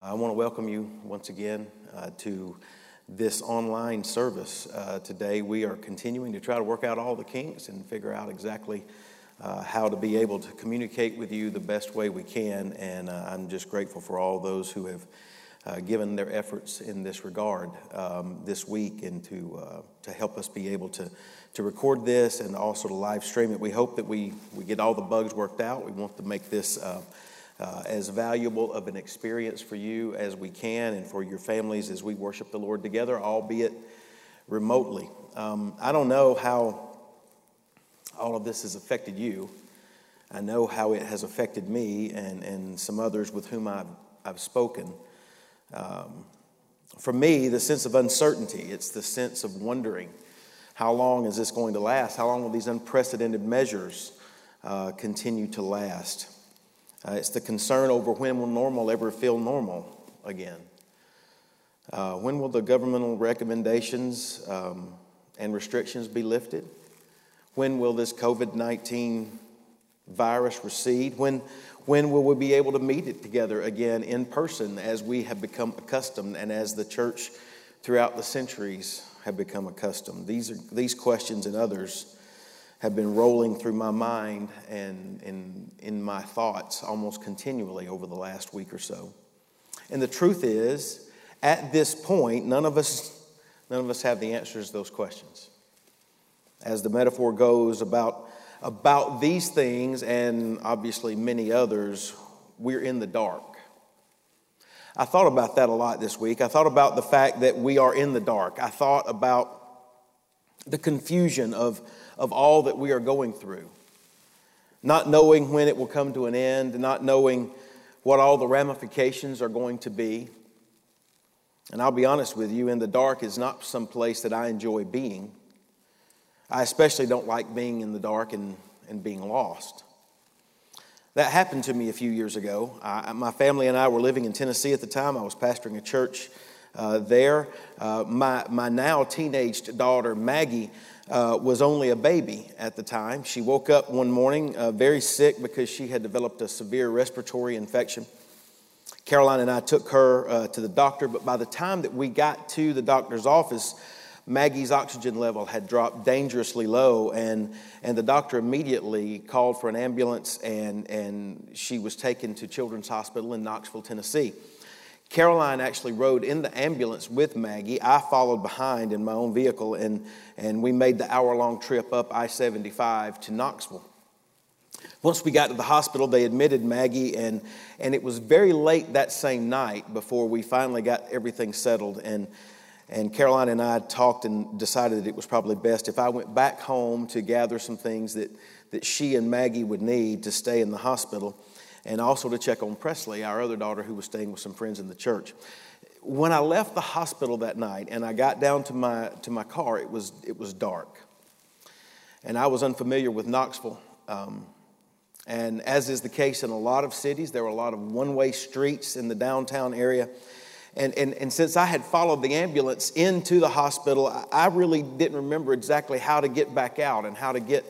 I want to welcome you once again uh, to this online service. Uh, today, we are continuing to try to work out all the kinks and figure out exactly uh, how to be able to communicate with you the best way we can. And uh, I'm just grateful for all those who have uh, given their efforts in this regard um, this week and to, uh, to help us be able to, to record this and also to live stream it. We hope that we, we get all the bugs worked out. We want to make this uh, as valuable of an experience for you as we can and for your families as we worship the Lord together, albeit remotely. Um, I don't know how all of this has affected you. I know how it has affected me and, and some others with whom I've, I've spoken. Um, for me, the sense of uncertainty, it's the sense of wondering how long is this going to last? How long will these unprecedented measures uh, continue to last? Uh, it's the concern over when will normal ever feel normal again. Uh, when will the governmental recommendations um, and restrictions be lifted? When will this COVID 19 virus recede? When, when will we be able to meet it together again in person as we have become accustomed and as the church throughout the centuries have become accustomed? These, are, these questions and others have been rolling through my mind and, and in my thoughts almost continually over the last week or so. And the truth is, at this point, none of us, none of us have the answers to those questions. As the metaphor goes about, about these things and obviously many others, we're in the dark. I thought about that a lot this week. I thought about the fact that we are in the dark. I thought about the confusion of of all that we are going through. Not knowing when it will come to an end, not knowing what all the ramifications are going to be. And I'll be honest with you, in the dark is not some place that I enjoy being. I especially don't like being in the dark and, and being lost. That happened to me a few years ago. I, my family and I were living in Tennessee at the time. I was pastoring a church uh, there. Uh, my, my now teenaged daughter, Maggie, uh, was only a baby at the time. She woke up one morning uh, very sick because she had developed a severe respiratory infection. Caroline and I took her uh, to the doctor, but by the time that we got to the doctor's office, Maggie's oxygen level had dropped dangerously low, and, and the doctor immediately called for an ambulance, and, and she was taken to Children's Hospital in Knoxville, Tennessee. Caroline actually rode in the ambulance with Maggie. I followed behind in my own vehicle, and, and we made the hour long trip up I 75 to Knoxville. Once we got to the hospital, they admitted Maggie, and, and it was very late that same night before we finally got everything settled. And, and Caroline and I talked and decided that it was probably best if I went back home to gather some things that, that she and Maggie would need to stay in the hospital and also to check on Presley, our other daughter who was staying with some friends in the church. When I left the hospital that night and I got down to my, to my car, it was, it was dark. And I was unfamiliar with Knoxville. Um, and as is the case in a lot of cities, there were a lot of one way streets in the downtown area. And, and, and since I had followed the ambulance into the hospital, I really didn't remember exactly how to get back out and how to get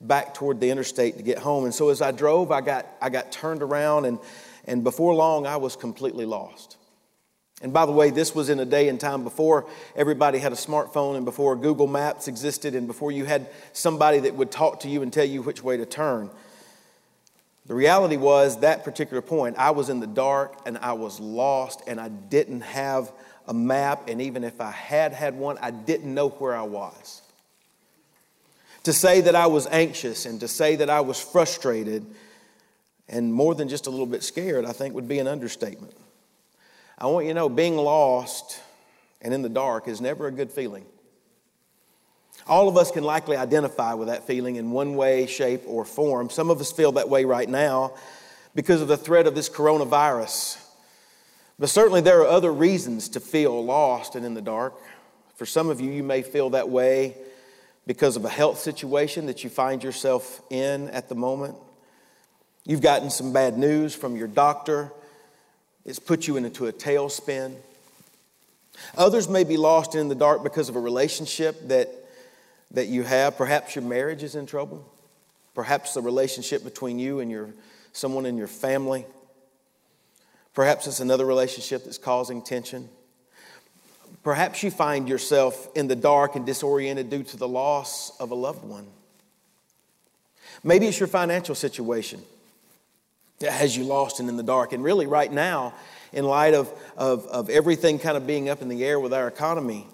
back toward the interstate to get home. And so as I drove, I got, I got turned around, and, and before long, I was completely lost. And by the way, this was in a day and time before everybody had a smartphone and before Google Maps existed and before you had somebody that would talk to you and tell you which way to turn. The reality was, that particular point, I was in the dark and I was lost and I didn't have a map. And even if I had had one, I didn't know where I was. To say that I was anxious and to say that I was frustrated and more than just a little bit scared, I think would be an understatement. I want you to know being lost and in the dark is never a good feeling. All of us can likely identify with that feeling in one way, shape, or form. Some of us feel that way right now because of the threat of this coronavirus. But certainly there are other reasons to feel lost and in the dark. For some of you, you may feel that way because of a health situation that you find yourself in at the moment. You've gotten some bad news from your doctor, it's put you into a tailspin. Others may be lost in the dark because of a relationship that, that you have. Perhaps your marriage is in trouble. Perhaps the relationship between you and your, someone in your family. Perhaps it's another relationship that's causing tension. Perhaps you find yourself in the dark and disoriented due to the loss of a loved one. Maybe it's your financial situation that has you lost and in the dark. And really, right now, in light of, of, of everything kind of being up in the air with our economy,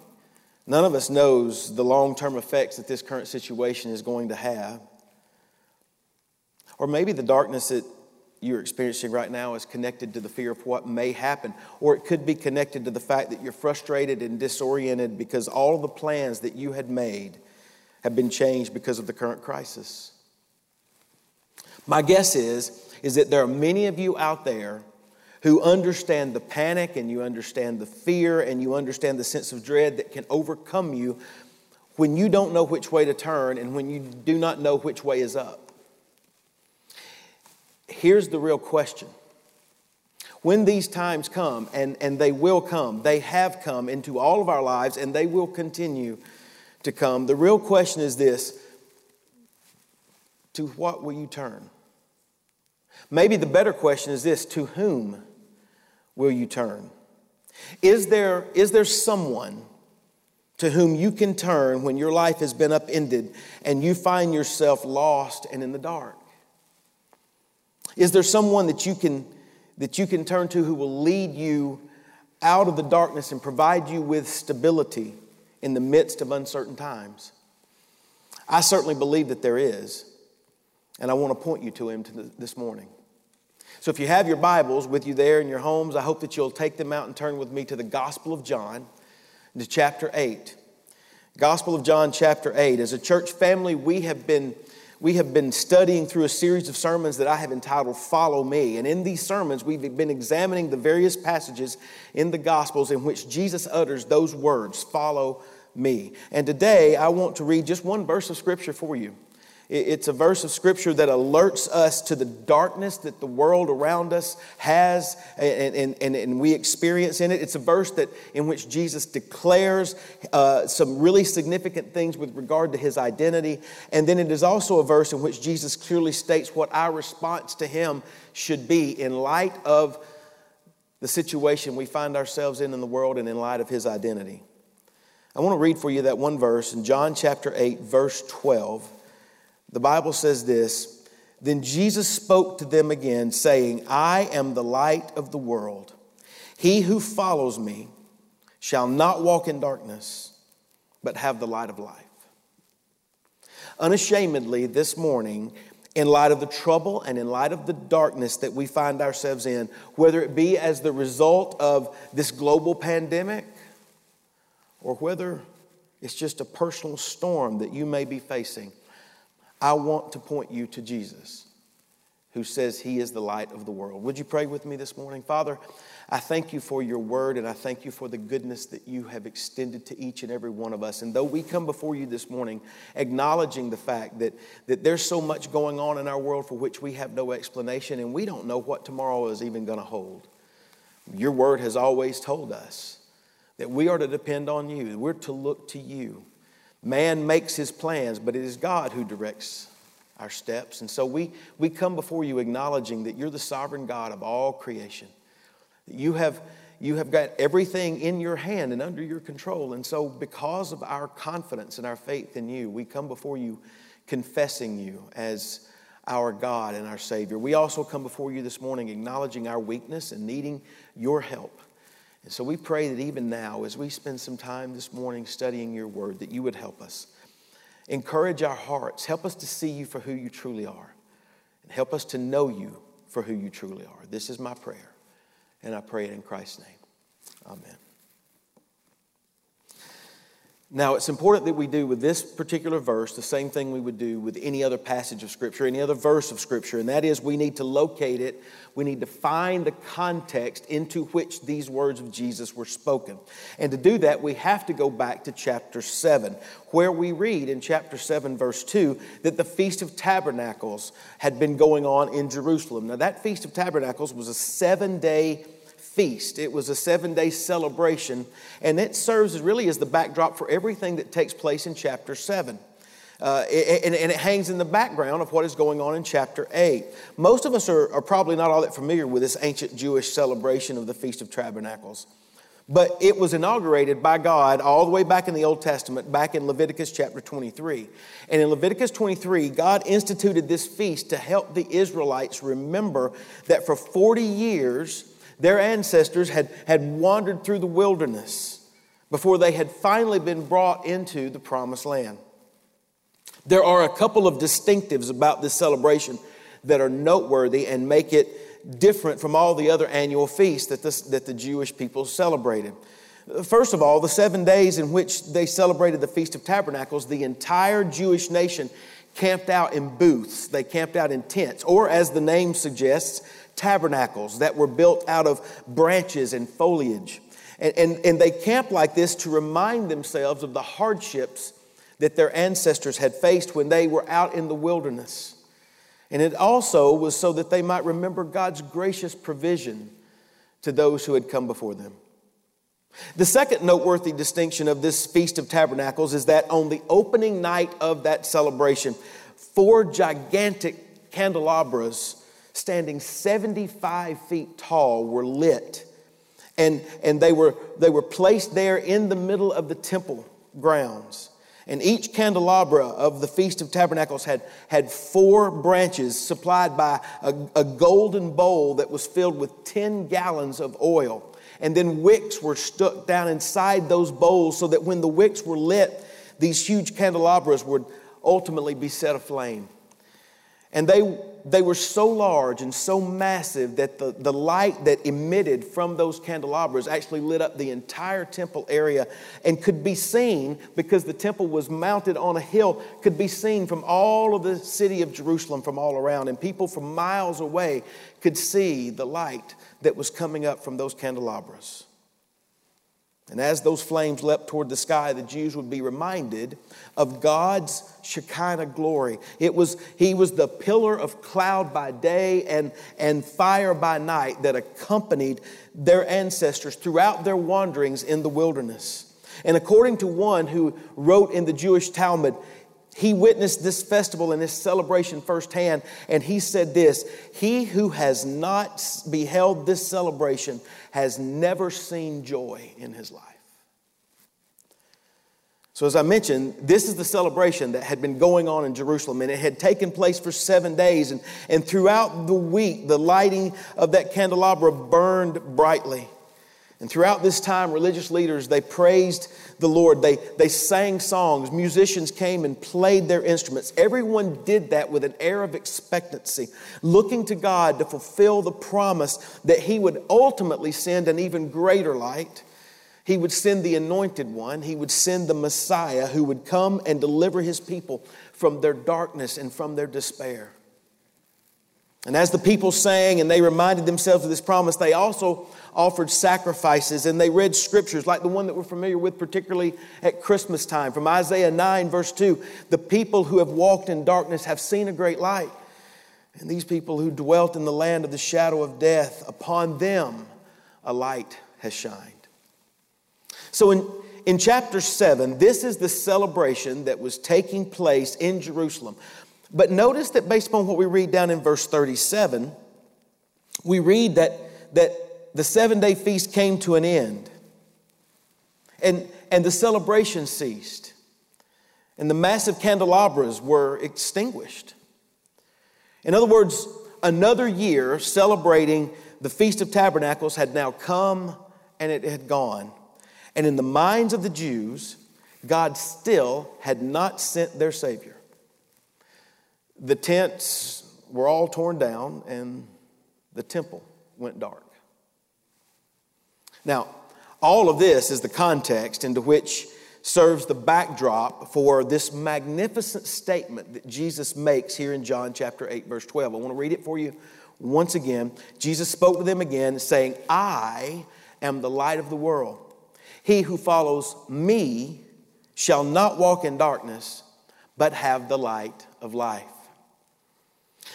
none of us knows the long term effects that this current situation is going to have. Or maybe the darkness that you're experiencing right now is connected to the fear of what may happen, or it could be connected to the fact that you're frustrated and disoriented because all the plans that you had made have been changed because of the current crisis. My guess is, is that there are many of you out there who understand the panic and you understand the fear and you understand the sense of dread that can overcome you when you don't know which way to turn and when you do not know which way is up. Here's the real question. When these times come, and, and they will come, they have come into all of our lives and they will continue to come, the real question is this to what will you turn? Maybe the better question is this to whom will you turn? Is there, is there someone to whom you can turn when your life has been upended and you find yourself lost and in the dark? Is there someone that you can, that you can turn to who will lead you out of the darkness and provide you with stability in the midst of uncertain times? I certainly believe that there is, and I want to point you to him this morning. So if you have your Bibles with you there in your homes, I hope that you'll take them out and turn with me to the Gospel of John, to chapter 8. Gospel of John, chapter 8. As a church family, we have been we have been studying through a series of sermons that I have entitled Follow Me. And in these sermons, we've been examining the various passages in the Gospels in which Jesus utters those words, Follow me. And today, I want to read just one verse of Scripture for you. It's a verse of scripture that alerts us to the darkness that the world around us has and, and, and, and we experience in it. It's a verse that, in which Jesus declares uh, some really significant things with regard to his identity. And then it is also a verse in which Jesus clearly states what our response to him should be in light of the situation we find ourselves in in the world and in light of his identity. I want to read for you that one verse in John chapter 8, verse 12. The Bible says this Then Jesus spoke to them again, saying, I am the light of the world. He who follows me shall not walk in darkness, but have the light of life. Unashamedly, this morning, in light of the trouble and in light of the darkness that we find ourselves in, whether it be as the result of this global pandemic or whether it's just a personal storm that you may be facing, I want to point you to Jesus, who says he is the light of the world. Would you pray with me this morning? Father, I thank you for your word and I thank you for the goodness that you have extended to each and every one of us. And though we come before you this morning acknowledging the fact that, that there's so much going on in our world for which we have no explanation and we don't know what tomorrow is even going to hold, your word has always told us that we are to depend on you, we're to look to you. Man makes his plans, but it is God who directs our steps. And so we, we come before you acknowledging that you're the sovereign God of all creation. You have, you have got everything in your hand and under your control. And so, because of our confidence and our faith in you, we come before you confessing you as our God and our Savior. We also come before you this morning acknowledging our weakness and needing your help. And so we pray that even now, as we spend some time this morning studying your word, that you would help us. Encourage our hearts. Help us to see you for who you truly are. And help us to know you for who you truly are. This is my prayer. And I pray it in Christ's name. Amen. Now, it's important that we do with this particular verse the same thing we would do with any other passage of Scripture, any other verse of Scripture, and that is we need to locate it. We need to find the context into which these words of Jesus were spoken. And to do that, we have to go back to chapter 7, where we read in chapter 7, verse 2, that the Feast of Tabernacles had been going on in Jerusalem. Now, that Feast of Tabernacles was a seven day feast. It was a seven day celebration, and it serves really as the backdrop for everything that takes place in chapter 7. Uh, and, and, it hangs in the background of what is going on in chapter 8. Most of us are, are probably not all that familiar with this ancient Jewish celebration of the Feast of Tabernacles. But it was inaugurated by God all the way back in the Old Testament, back in Leviticus chapter 23. And in Leviticus 23, God instituted this feast to help the Israelites remember that for 40 years, their ancestors had, had wandered through the wilderness before they had finally been brought into the promised land. There are a couple of distinctives about this celebration that are noteworthy and make it different from all the other annual feasts that, this, that the Jewish people celebrated. First of all, the seven days in which they celebrated the Feast of Tabernacles, the entire Jewish nation camped out in booths. They camped out in tents, or as the name suggests, tabernacles that were built out of branches and foliage. And, and, and they camped like this to remind themselves of the hardships that their ancestors had faced when they were out in the wilderness. And it also was so that they might remember God's gracious provision to those who had come before them. The second noteworthy distinction of this Feast of Tabernacles is that on the opening night of that celebration, four gigantic candelabras standing 75 feet tall were lit. And, and they, were, they were placed there in the middle of the temple grounds. And each candelabra of the Feast of Tabernacles had, had four branches supplied by a, a golden bowl that was filled with 10 gallons of oil. And then wicks were stuck down inside those bowls so that when the wicks were lit, these huge candelabras would ultimately be set aflame. And they, they were so large and so massive that the, the light that emitted from those candelabras actually lit up the entire temple area and could be seen because the temple was mounted on a hill, could be seen from all of the city of Jerusalem from all around. And people from miles away could see the light that was coming up from those candelabras. And as those flames leapt toward the sky, the Jews would be reminded of God's Shekinah glory. It was, he was the pillar of cloud by day and, and fire by night that accompanied their ancestors throughout their wanderings in the wilderness. And according to one who wrote in the Jewish Talmud, he witnessed this festival and this celebration firsthand, and he said this He who has not beheld this celebration has never seen joy in his life. So, as I mentioned, this is the celebration that had been going on in Jerusalem, and it had taken place for seven days. And, and throughout the week, the lighting of that candelabra burned brightly. And throughout this time, religious leaders, they praised the Lord. They, they sang songs. Musicians came and played their instruments. Everyone did that with an air of expectancy, looking to God to fulfill the promise that He would ultimately send an even greater light. He would send the anointed one. He would send the Messiah who would come and deliver His people from their darkness and from their despair. And as the people sang and they reminded themselves of this promise, they also offered sacrifices and they read scriptures like the one that we're familiar with, particularly at Christmas time from Isaiah 9, verse 2. The people who have walked in darkness have seen a great light. And these people who dwelt in the land of the shadow of death, upon them a light has shined. So in, in chapter 7, this is the celebration that was taking place in Jerusalem. But notice that based upon what we read down in verse 37, we read that, that the seven day feast came to an end and, and the celebration ceased and the massive candelabras were extinguished. In other words, another year celebrating the Feast of Tabernacles had now come and it had gone. And in the minds of the Jews, God still had not sent their Savior the tents were all torn down and the temple went dark. Now, all of this is the context into which serves the backdrop for this magnificent statement that Jesus makes here in John chapter 8, verse 12. I want to read it for you once again. Jesus spoke to them again, saying, I am the light of the world. He who follows me shall not walk in darkness, but have the light of life.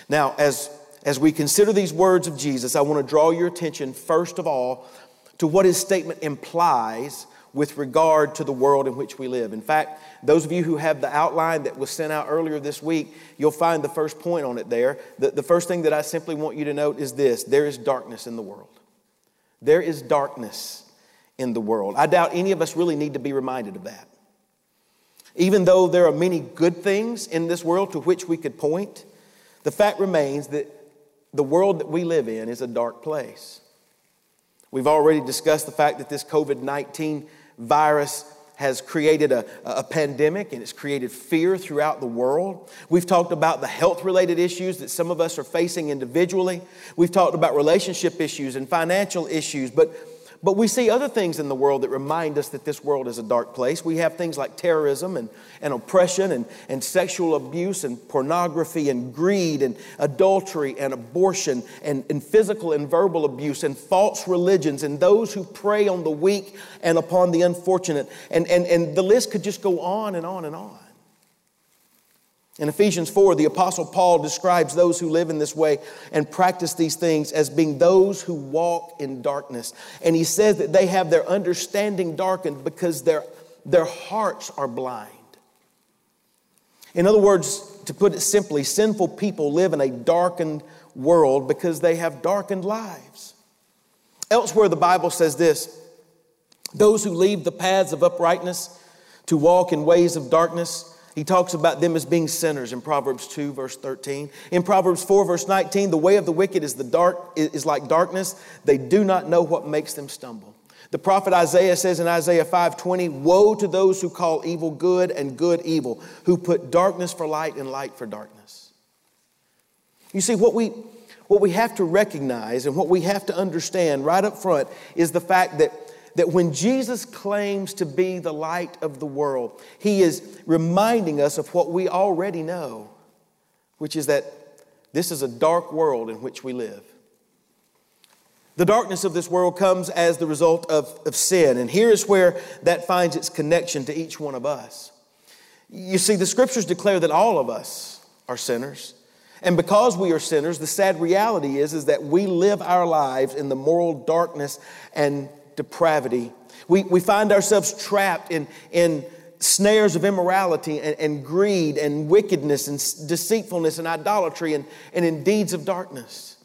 Now, as, as we consider these words of Jesus, I want to draw your attention first of all to what his statement implies with regard to the world in which we live. In fact, those of you who have the outline that was sent out earlier this week, you'll find the first point on it there. The, the first thing that I simply want you to note is this there is darkness in the world. There is darkness in the world. I doubt any of us really need to be reminded of that. Even though there are many good things in this world to which we could point, the fact remains that the world that we live in is a dark place. We've already discussed the fact that this COVID 19 virus has created a, a pandemic and it's created fear throughout the world. We've talked about the health related issues that some of us are facing individually. We've talked about relationship issues and financial issues, but but we see other things in the world that remind us that this world is a dark place. We have things like terrorism and, and oppression and, and sexual abuse and pornography and greed and adultery and abortion and, and physical and verbal abuse and false religions and those who prey on the weak and upon the unfortunate. And, and, and the list could just go on and on and on. In Ephesians 4, the Apostle Paul describes those who live in this way and practice these things as being those who walk in darkness. And he says that they have their understanding darkened because their, their hearts are blind. In other words, to put it simply, sinful people live in a darkened world because they have darkened lives. Elsewhere, the Bible says this those who leave the paths of uprightness to walk in ways of darkness he talks about them as being sinners in Proverbs 2, verse 13. In Proverbs 4, verse 19, the way of the wicked is, the dark, is like darkness. They do not know what makes them stumble. The prophet Isaiah says in Isaiah 5:20, "Woe to those who call evil good and good evil, who put darkness for light and light for darkness." You see what we what we have to recognize and what we have to understand right up front is the fact that that when Jesus claims to be the light of the world, he is reminding us of what we already know, which is that this is a dark world in which we live. The darkness of this world comes as the result of, of sin, and here is where that finds its connection to each one of us. You see, the scriptures declare that all of us are sinners. And because we are sinners, the sad reality is, is that we live our lives in the moral darkness and depravity. We, we find ourselves trapped in, in snares of immorality and, and greed and wickedness and deceitfulness and idolatry and, and in deeds of darkness.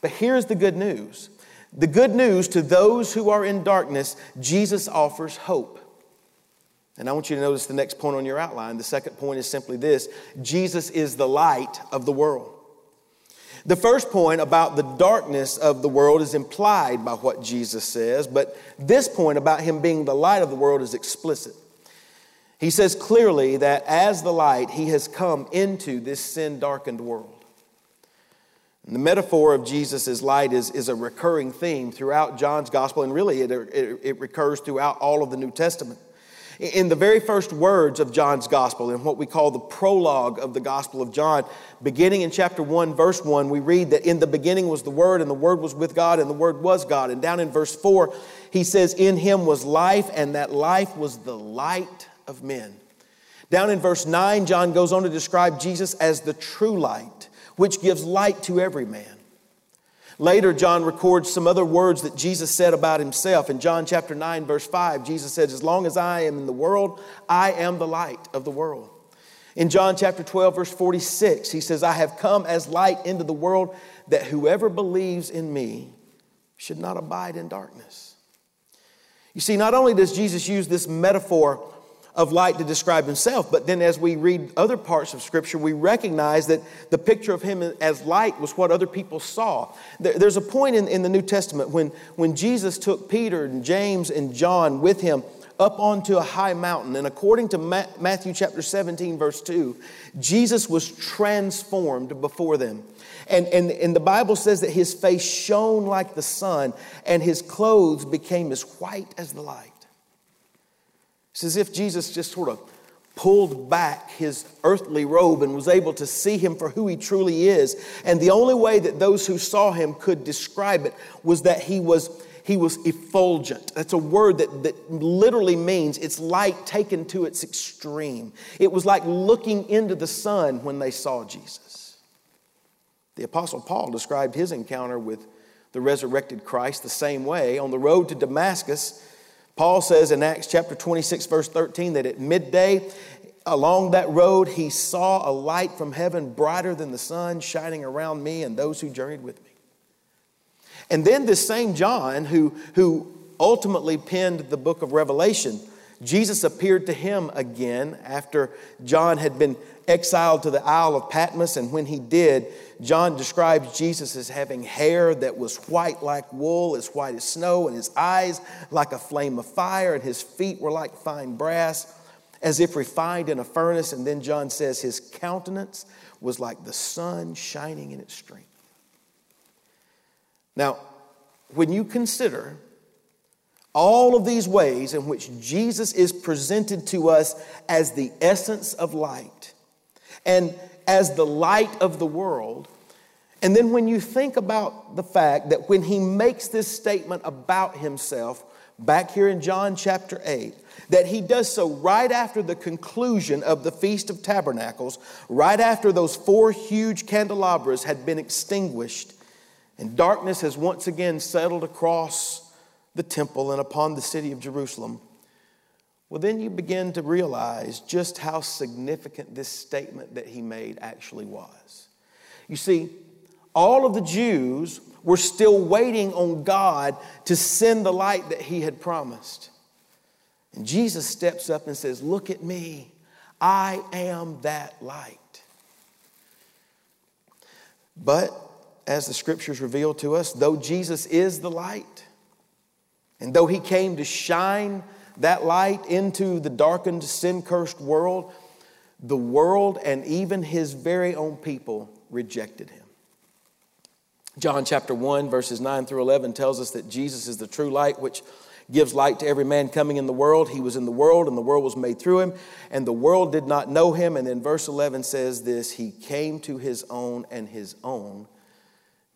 But here's the good news the good news to those who are in darkness, Jesus offers hope. And I want you to notice the next point on your outline. The second point is simply this Jesus is the light of the world. The first point about the darkness of the world is implied by what Jesus says, but this point about him being the light of the world is explicit. He says clearly that as the light, he has come into this sin darkened world. And the metaphor of Jesus light is, is a recurring theme throughout John's gospel, and really it, it, it recurs throughout all of the New Testament. In the very first words of John's gospel, in what we call the prologue of the gospel of John, beginning in chapter 1, verse 1, we read that in the beginning was the Word, and the Word was with God, and the Word was God. And down in verse 4, he says, In him was life, and that life was the light of men. Down in verse 9, John goes on to describe Jesus as the true light, which gives light to every man. Later, John records some other words that Jesus said about himself. In John chapter 9, verse 5, Jesus said, As long as I am in the world, I am the light of the world. In John chapter 12, verse 46, he says, I have come as light into the world that whoever believes in me should not abide in darkness. You see, not only does Jesus use this metaphor of light to describe himself. But then as we read other parts of Scripture, we recognize that the picture of him as light was what other people saw. There's a point in, in the New Testament when, when Jesus took Peter and James and John with him up onto a high mountain. And according to Matthew chapter 17, verse 2, Jesus was transformed before them. And, and, and the Bible says that his face shone like the sun, and his clothes became as white as the light. It's as if Jesus just sort of pulled back his earthly robe and was able to see him for who he truly is. And the only way that those who saw him could describe it was that he was he was effulgent. That's a word that, that literally means it's light taken to its extreme. It was like looking into the sun when they saw Jesus. The Apostle Paul described his encounter with the resurrected Christ the same way. On the road to Damascus, Paul says in Acts chapter 26, verse 13, that at midday along that road he saw a light from heaven brighter than the sun shining around me and those who journeyed with me. And then this same John, who, who ultimately penned the book of Revelation, Jesus appeared to him again after John had been exiled to the Isle of Patmos. And when he did, John describes Jesus as having hair that was white like wool, as white as snow, and his eyes like a flame of fire, and his feet were like fine brass, as if refined in a furnace. And then John says his countenance was like the sun shining in its strength. Now, when you consider all of these ways in which Jesus is presented to us as the essence of light and as the light of the world. And then when you think about the fact that when he makes this statement about himself, back here in John chapter 8, that he does so right after the conclusion of the Feast of Tabernacles, right after those four huge candelabras had been extinguished, and darkness has once again settled across the temple and upon the city of Jerusalem, well, then you begin to realize just how significant this statement that he made actually was. You see, all of the Jews were still waiting on God to send the light that he had promised. And Jesus steps up and says, Look at me, I am that light. But as the scriptures reveal to us, though Jesus is the light, and though he came to shine that light into the darkened, sin cursed world, the world and even his very own people rejected him. John chapter 1, verses 9 through 11 tells us that Jesus is the true light which gives light to every man coming in the world. He was in the world, and the world was made through him, and the world did not know him. And then verse 11 says this He came to his own, and his own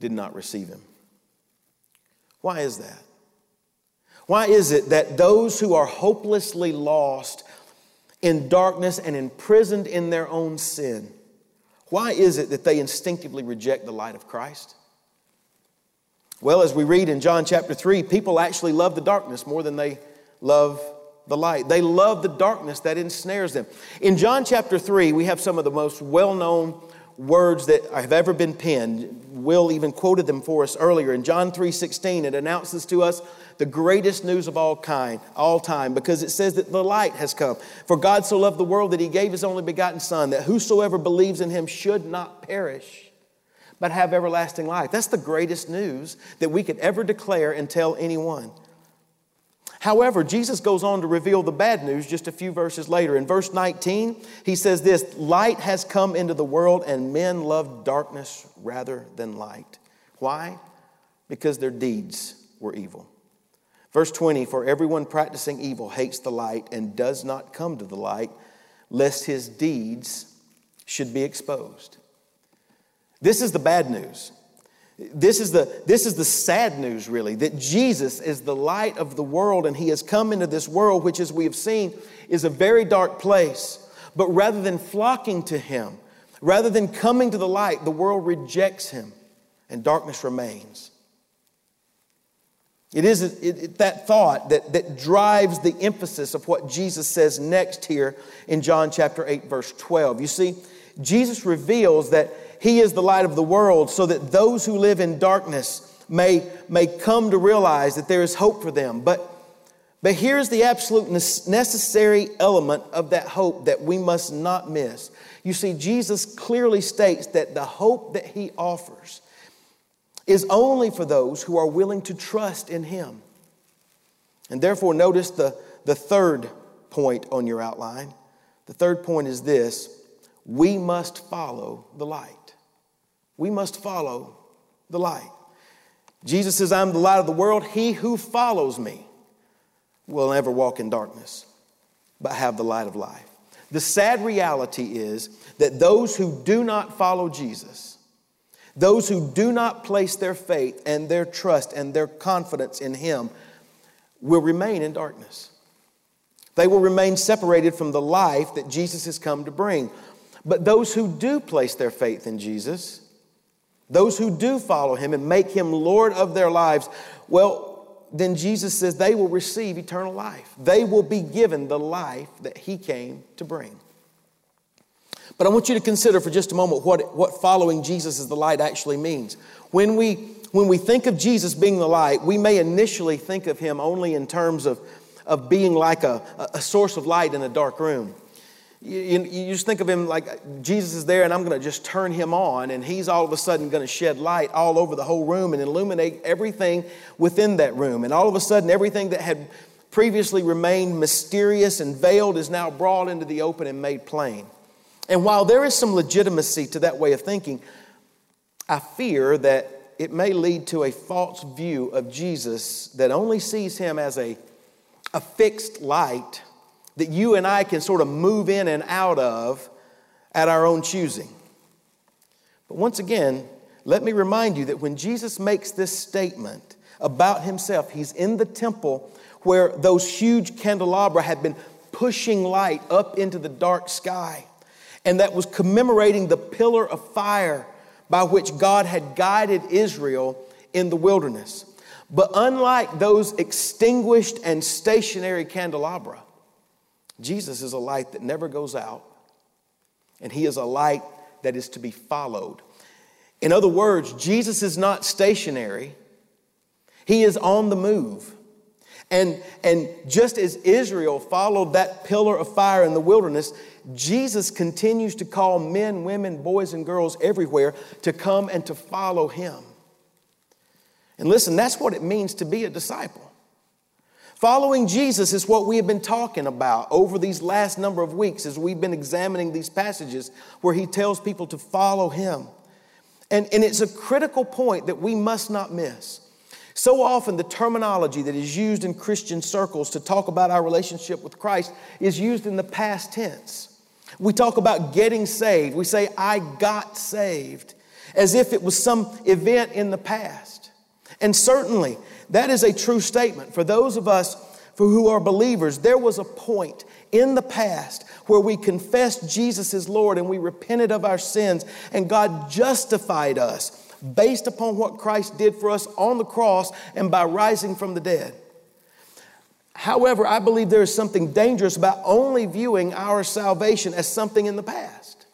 did not receive him. Why is that? Why is it that those who are hopelessly lost in darkness and imprisoned in their own sin, why is it that they instinctively reject the light of Christ? Well, as we read in John chapter 3, people actually love the darkness more than they love the light. They love the darkness that ensnares them. In John chapter 3, we have some of the most well known words that have ever been penned. Will even quoted them for us earlier. In John 3:16, it announces to us the greatest news of all kind, all time, because it says that the light has come. For God so loved the world that he gave his only begotten Son, that whosoever believes in him should not perish, but have everlasting life. That's the greatest news that we could ever declare and tell anyone. However, Jesus goes on to reveal the bad news just a few verses later. In verse 19, he says this Light has come into the world, and men love darkness rather than light. Why? Because their deeds were evil. Verse 20 For everyone practicing evil hates the light and does not come to the light, lest his deeds should be exposed. This is the bad news. This is, the, this is the sad news, really, that Jesus is the light of the world and he has come into this world, which, as we have seen, is a very dark place. But rather than flocking to him, rather than coming to the light, the world rejects him and darkness remains. It is it, it, that thought that, that drives the emphasis of what Jesus says next here in John chapter 8, verse 12. You see, Jesus reveals that He is the light of the world so that those who live in darkness may, may come to realize that there is hope for them. But, but here's the absolute necessary element of that hope that we must not miss. You see, Jesus clearly states that the hope that He offers is only for those who are willing to trust in Him. And therefore, notice the, the third point on your outline. The third point is this we must follow the light. We must follow the light. Jesus says, I'm the light of the world. He who follows me will never walk in darkness, but have the light of life. The sad reality is that those who do not follow Jesus, those who do not place their faith and their trust and their confidence in Him will remain in darkness. They will remain separated from the life that Jesus has come to bring. But those who do place their faith in Jesus, those who do follow Him and make Him Lord of their lives, well, then Jesus says they will receive eternal life. They will be given the life that He came to bring. But I want you to consider for just a moment what, what following Jesus as the light actually means. When we, when we think of Jesus being the light, we may initially think of Him only in terms of, of being like a, a source of light in a dark room. You, you, just think of him like Jesus is there, and I'm going to just turn him on, and he's all of a sudden going to shed light all over the whole room and illuminate everything within that room. And all of a sudden, everything that had previously remained mysterious and veiled is now brought into the open and made plain. And while there is some legitimacy to that way of thinking, I fear that it may lead to a false view of Jesus that only sees him as a, a fixed light that you and I can sort of move in and out of at our own choosing. But once again, let me remind you that when Jesus makes this statement about himself, he's in the temple where those huge candelabra had been pushing light up into the dark sky, and that was commemorating the pillar of fire by which God had guided Israel in the wilderness. But unlike those extinguished and stationary candelabra, Jesus is a light that never goes out, and he is a light that is to be followed. In other words, Jesus is not stationary, he is on the move. And, and just as Israel followed that pillar of fire in the wilderness, Jesus continues to call men, women, boys, and girls everywhere to come and to follow him. And listen, that's what it means to be a disciple. Following Jesus is what we have been talking about over these last number of weeks as we've been examining these passages where he tells people to follow him. And, and it's a critical point that we must not miss. So often, the terminology that is used in Christian circles to talk about our relationship with Christ is used in the past tense. We talk about getting saved. We say, I got saved, as if it was some event in the past. And certainly, that is a true statement. For those of us for who are believers, there was a point in the past where we confessed Jesus as Lord and we repented of our sins, and God justified us based upon what Christ did for us on the cross and by rising from the dead. However, I believe there is something dangerous about only viewing our salvation as something in the past.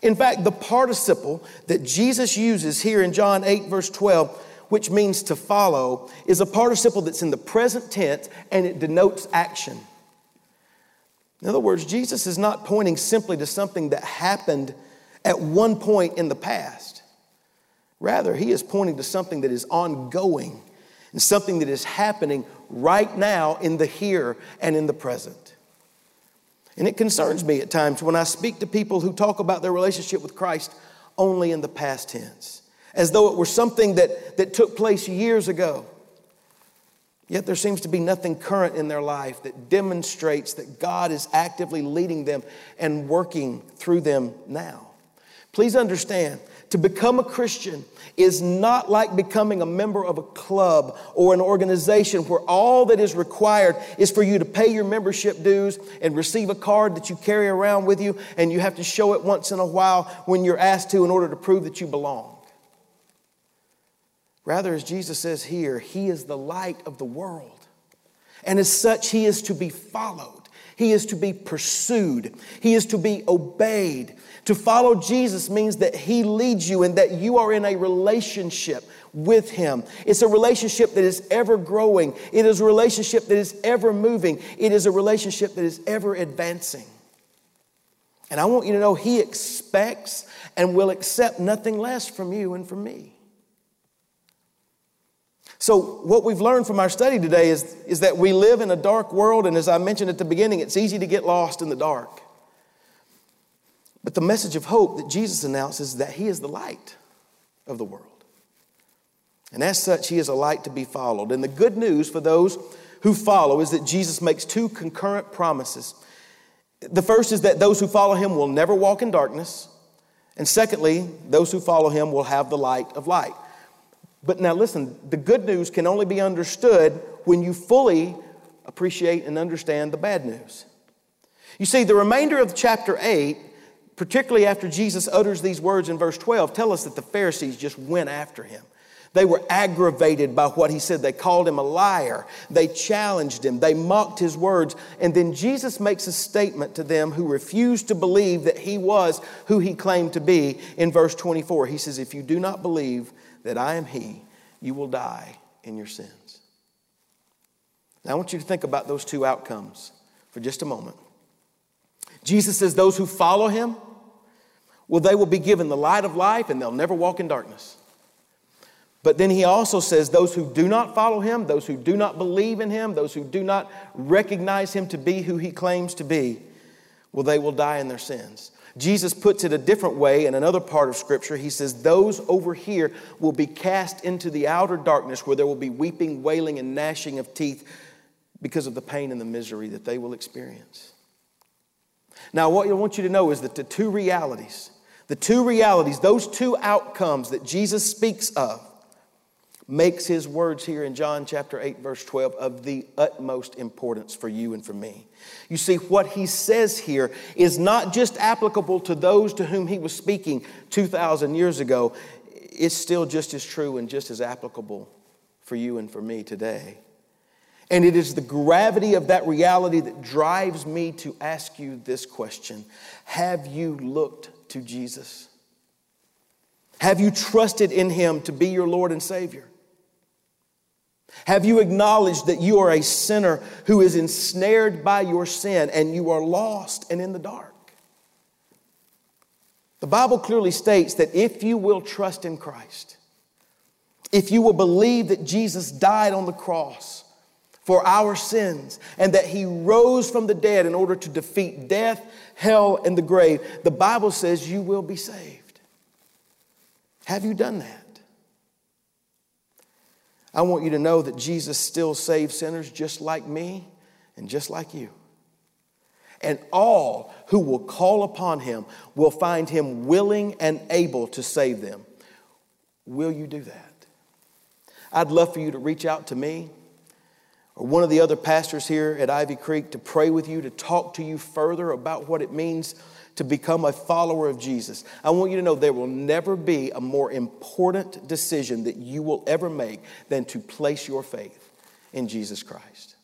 In fact, the participle that Jesus uses here in John 8, verse 12, which means to follow, is a participle that's in the present tense and it denotes action. In other words, Jesus is not pointing simply to something that happened at one point in the past. Rather, he is pointing to something that is ongoing and something that is happening right now in the here and in the present. And it concerns me at times when I speak to people who talk about their relationship with Christ only in the past tense as though it were something that, that took place years ago. Yet there seems to be nothing current in their life that demonstrates that God is actively leading them and working through them now. Please understand, to become a Christian is not like becoming a member of a club or an organization where all that is required is for you to pay your membership dues and receive a card that you carry around with you, and you have to show it once in a while when you're asked to in order to prove that you belong. Rather, as Jesus says here, He is the light of the world. And as such, He is to be followed, He is to be pursued, He is to be obeyed. To follow Jesus means that He leads you and that you are in a relationship with Him. It's a relationship that is ever growing, it is a relationship that is ever moving, it is a relationship that is ever advancing. And I want you to know He expects and will accept nothing less from you and from me. So, what we've learned from our study today is, is that we live in a dark world, and as I mentioned at the beginning, it's easy to get lost in the dark. But the message of hope that Jesus announces is that He is the light of the world. And as such, He is a light to be followed. And the good news for those who follow is that Jesus makes two concurrent promises. The first is that those who follow Him will never walk in darkness. And secondly, those who follow Him will have the light of light. But now listen, the good news can only be understood when you fully appreciate and understand the bad news. You see, the remainder of chapter 8, particularly after Jesus utters these words in verse 12, tell us that the Pharisees just went after him. They were aggravated by what he said. They called him a liar. They challenged him. They mocked his words. And then Jesus makes a statement to them who refused to believe that he was who he claimed to be in verse 24. He says, If you do not believe that I am he, you will die in your sins. Now, I want you to think about those two outcomes for just a moment. Jesus says, Those who follow him, well, they will be given the light of life and they'll never walk in darkness. But then he also says, Those who do not follow him, those who do not believe in him, those who do not recognize him to be who he claims to be, well, they will die in their sins. Jesus puts it a different way in another part of Scripture. He says, Those over here will be cast into the outer darkness where there will be weeping, wailing, and gnashing of teeth because of the pain and the misery that they will experience. Now, what I want you to know is that the two realities, the two realities, those two outcomes that Jesus speaks of, makes his words here in John chapter 8, verse 12, of the utmost importance for you and for me. You see, what he says here is not just applicable to those to whom he was speaking 2,000 years ago, it's still just as true and just as applicable for you and for me today. And it is the gravity of that reality that drives me to ask you this question Have you looked to Jesus? Have you trusted in him to be your Lord and Savior? Have you acknowledged that you are a sinner who is ensnared by your sin and you are lost and in the dark? The Bible clearly states that if you will trust in Christ, if you will believe that Jesus died on the cross for our sins and that he rose from the dead in order to defeat death, hell, and the grave, the Bible says you will be saved. Have you done that? I want you to know that Jesus still saves sinners just like me and just like you. And all who will call upon him will find him willing and able to save them. Will you do that? I'd love for you to reach out to me or one of the other pastors here at Ivy Creek to pray with you, to talk to you further about what it means to become a follower of Jesus, I want you to know there will never be a more important decision that you will ever make than to place your faith in Jesus Christ.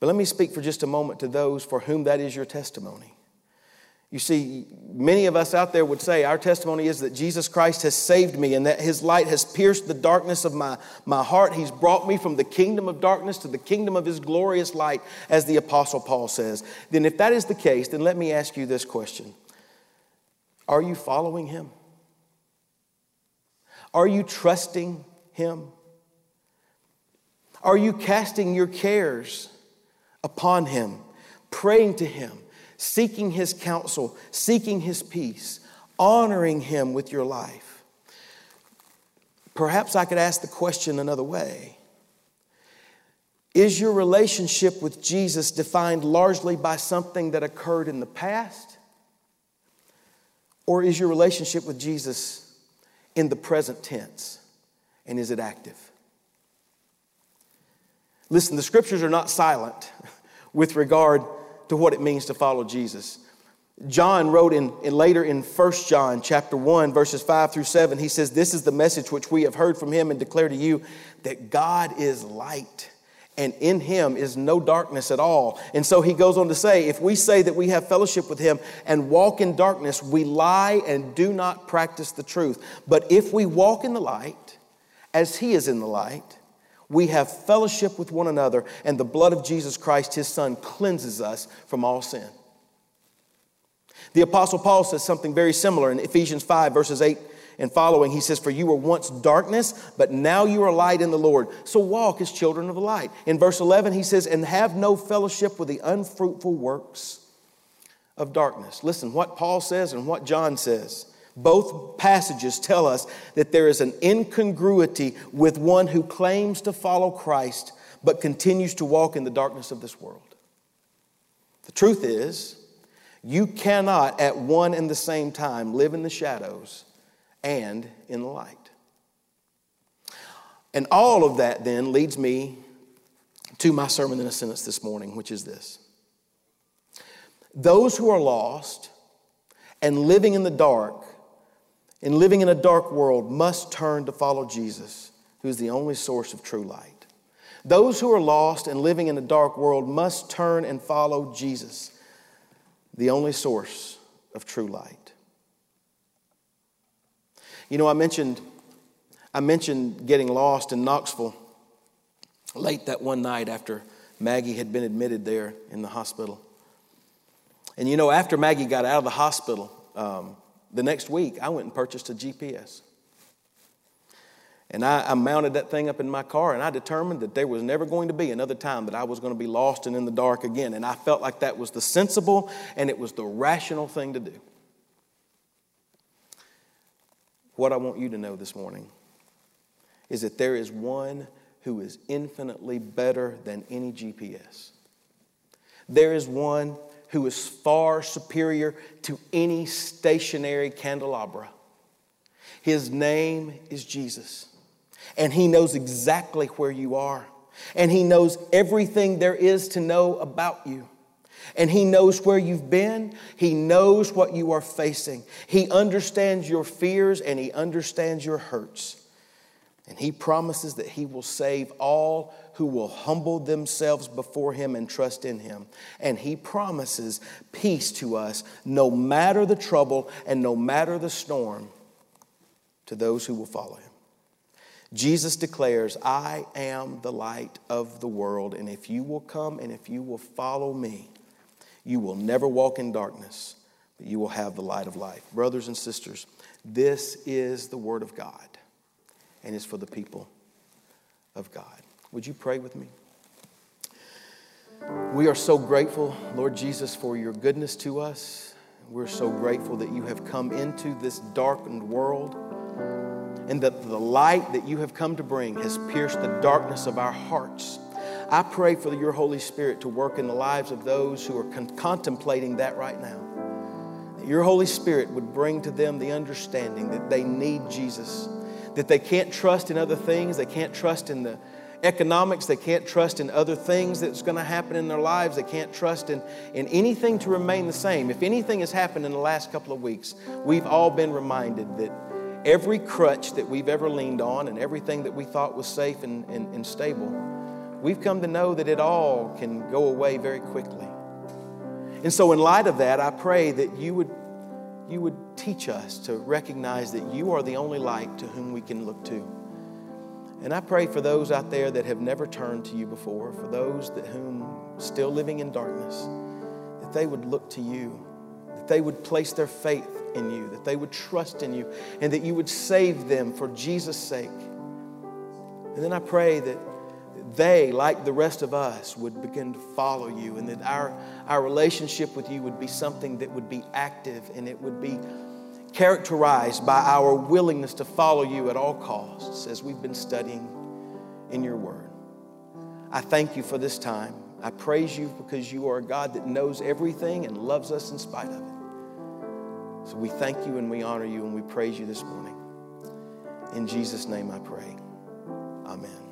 But let me speak for just a moment to those for whom that is your testimony. You see, many of us out there would say our testimony is that Jesus Christ has saved me and that his light has pierced the darkness of my, my heart. He's brought me from the kingdom of darkness to the kingdom of his glorious light, as the Apostle Paul says. Then, if that is the case, then let me ask you this question Are you following him? Are you trusting him? Are you casting your cares upon him, praying to him? Seeking his counsel, seeking his peace, honoring him with your life. Perhaps I could ask the question another way. Is your relationship with Jesus defined largely by something that occurred in the past? Or is your relationship with Jesus in the present tense? And is it active? Listen, the scriptures are not silent with regard to what it means to follow Jesus. John wrote in, in, later in 1 John chapter 1 verses 5 through 7 he says this is the message which we have heard from him and declare to you that God is light and in him is no darkness at all. And so he goes on to say if we say that we have fellowship with him and walk in darkness we lie and do not practice the truth. But if we walk in the light as he is in the light we have fellowship with one another, and the blood of Jesus Christ, his son, cleanses us from all sin. The Apostle Paul says something very similar in Ephesians 5, verses 8 and following. He says, For you were once darkness, but now you are light in the Lord. So walk as children of the light. In verse 11, he says, And have no fellowship with the unfruitful works of darkness. Listen, what Paul says and what John says. Both passages tell us that there is an incongruity with one who claims to follow Christ but continues to walk in the darkness of this world. The truth is, you cannot at one and the same time live in the shadows and in the light. And all of that then leads me to my sermon in a sentence this morning, which is this Those who are lost and living in the dark and living in a dark world must turn to follow Jesus, who is the only source of true light. Those who are lost and living in a dark world must turn and follow Jesus, the only source of true light. You know, I mentioned, I mentioned getting lost in Knoxville late that one night after Maggie had been admitted there in the hospital. And you know, after Maggie got out of the hospital, um, the next week I went and purchased a GPS. And I, I, mounted that thing up in my car, and I determined that there was never going to be another time that I was going to be lost and in the dark again. And I felt like that was the sensible and it was the rational thing to do. What I want you to know this morning is that there is one who is infinitely better than any GPS. There is one who is far superior to any stationary candelabra. His name is Jesus, and He knows exactly where you are, and He knows everything there is to know about you. And He knows where you've been. He knows what you are facing. He understands your fears and He understands your hurts. And He promises that He will save all who will humble themselves before Him and trust in Him. And He promises peace to us no matter the trouble and no matter the storm to those who will follow Him. Jesus declares, I am the light of the world, and if you will come and if you will follow me, you will never walk in darkness, but you will have the light of life. Brothers and sisters, this is the Word of God, and it's for the people of God. Would you pray with me? We are so grateful, Lord Jesus, for your goodness to us. We're so grateful that you have come into this darkened world and that the light that you have come to bring has pierced the darkness of our hearts. I pray for your Holy Spirit to work in the lives of those who are con- contemplating that right now. That your Holy Spirit would bring to them the understanding that they need Jesus, that they can't trust in other things, they can't trust in the economics, they can't trust in other things that's going to happen in their lives, they can't trust in, in anything to remain the same. If anything has happened in the last couple of weeks, we've all been reminded that every crutch that we've ever leaned on and everything that we thought was safe and, and, and stable, we've come to know that it all can go away very quickly. And so, in light of that, I pray that you would, you would teach us to recognize that you are the only light to whom we can look to. And I pray for those out there that have never turned to you before, for those that whom still living in darkness, that they would look to you, that they would place their faith in you, that they would trust in you, and that you would save them for Jesus' sake. And then I pray that they, like the rest of us, would begin to follow you, and that our, our relationship with you would be something that would be active and it would be characterized by our willingness to follow you at all costs as we've been studying in your word. I thank you for this time. I praise you because you are a God that knows everything and loves us in spite of it. So we thank you and we honor you and we praise you this morning. In Jesus' name I pray. Amen.